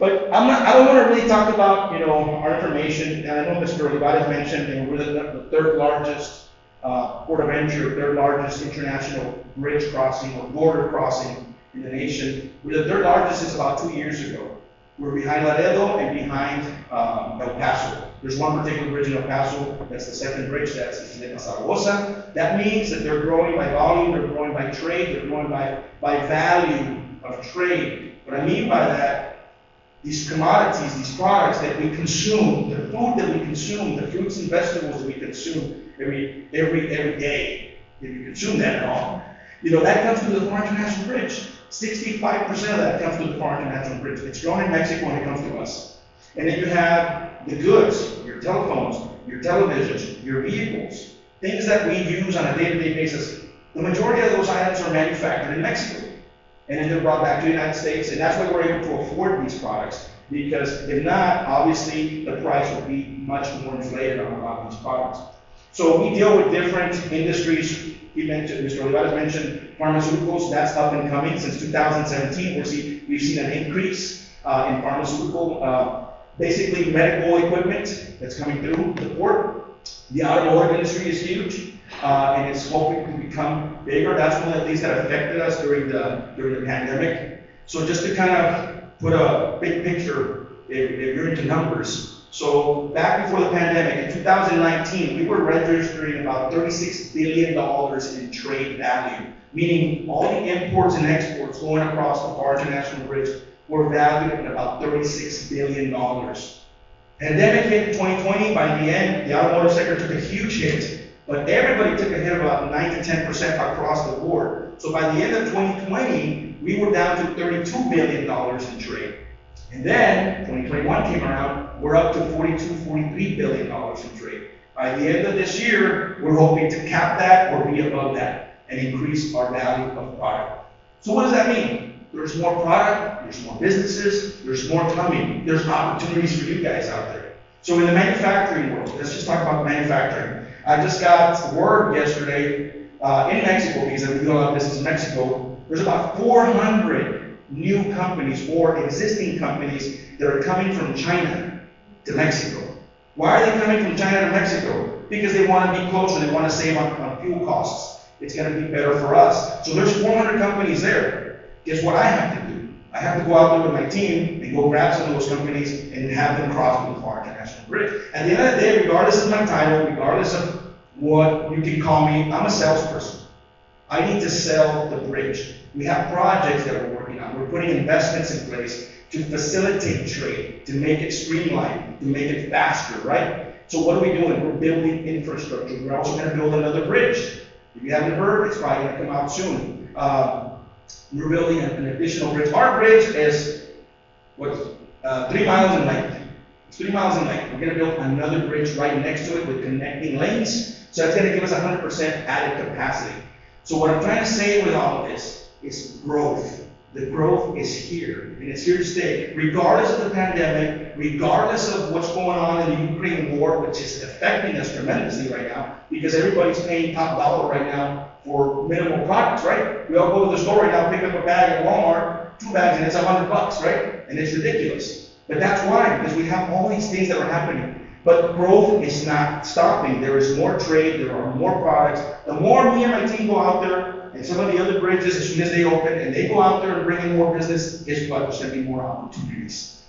But I'm not, I don't wanna really talk about, you know, our information, and I know Mr. Olivares mentioned, and we're the, the third largest, uh, port of entry, third largest international bridge crossing or border crossing in the nation. We're the third largest since about two years ago. We're behind Laredo and behind, um, El Paso. There's one particular bridge in El Paso, that's the second bridge, that's Ysleta Zaragoza. That means that they're growing by volume, they're growing by trade, they're growing by, by value of trade. What I mean by that these commodities, these products that we consume, the food that we consume, the fruits and vegetables that we consume every, every, every day, if you consume that at all, you know, that comes through the Pharr International Bridge. Sixty-five percent of that comes through the Pharr International Bridge. It's grown in Mexico and it comes to us. And then you have the goods, your telephones, your televisions, your vehicles, things that we use on a day-to-day basis. The majority of those items are manufactured in Mexico and then they're brought back to the United States, and that's why we're able to afford these products. Because if not, obviously, the price would be much more inflated on a lot of these products. So we deal with different industries. He mentioned, Mr. Olivares mentioned pharmaceuticals, that's up and coming. Since 2017, we've seen, we've seen an increase uh, in pharmaceutical, uh, basically medical equipment that's coming through the port. The automotive industry is huge uh, and it's hoping to become bigger. That's one of the things that affected us during the during the pandemic. So just to kind of put a big picture, if, if you're into numbers. So back before the pandemic, in 2019, we were registering about 36 billion dollars in trade value, meaning all the imports and exports going across the Pharr International Bridge were valued at about 36 billion dollars. Pandemic hit in 2020. By the end, the automotive sector took a huge hit but everybody took a hit about 9 to 10% across the board. So by the end of 2020, we were down to $32 billion in trade. And then 2021 came around, we're up to 42, 43 billion dollars in trade. By the end of this year, we're hoping to cap that or be above that and increase our value of product. So what does that mean? There's more product, there's more businesses, there's more coming, there's opportunities for you guys out there. So in the manufacturing world, let's just talk about manufacturing. I just got word yesterday uh, in Mexico, because we do a lot of business in Mexico, there's about 400 new companies or existing companies that are coming from China to Mexico. Why are they coming from China to Mexico? Because they want to be closer, they want to save on, on fuel costs. It's going to be better for us. So there's 400 companies there. Guess what I have to do? I have to go out there with my team and go grab some of those companies and have them cross the Pharr International Bridge. At the end of the day, regardless of my title, regardless of what you can call me, I'm a salesperson. I need to sell the bridge. We have projects that we're working on. We're putting investments in place to facilitate trade, to make it streamlined, to make it faster, right? So what are we doing? We're building infrastructure. We're also going to build another bridge. If you haven't heard, it's probably going to come out soon. Um, we're building an additional bridge. Our bridge is what uh, three miles in length. It's three miles in length. We're going to build another bridge right next to it with connecting lanes. So that's going to give us 100% added capacity. So what I'm trying to say with all of this is growth. The growth is here, and it's here to stay. Regardless of the pandemic, regardless of what's going on in the Ukraine war, which is affecting us tremendously right now, because everybody's paying top dollar right now for minimal products, right? We all go to the store right now, pick up a bag at Walmart, two bags, and it's a hundred bucks, right? And it's ridiculous. But that's why, because we have all these things that are happening. But growth is not stopping. There is more trade, there are more products. The more me and my team go out there, and some of the other bridges, as soon as they open, and they go out there and bring in more business, guess what? There's going to be more opportunities.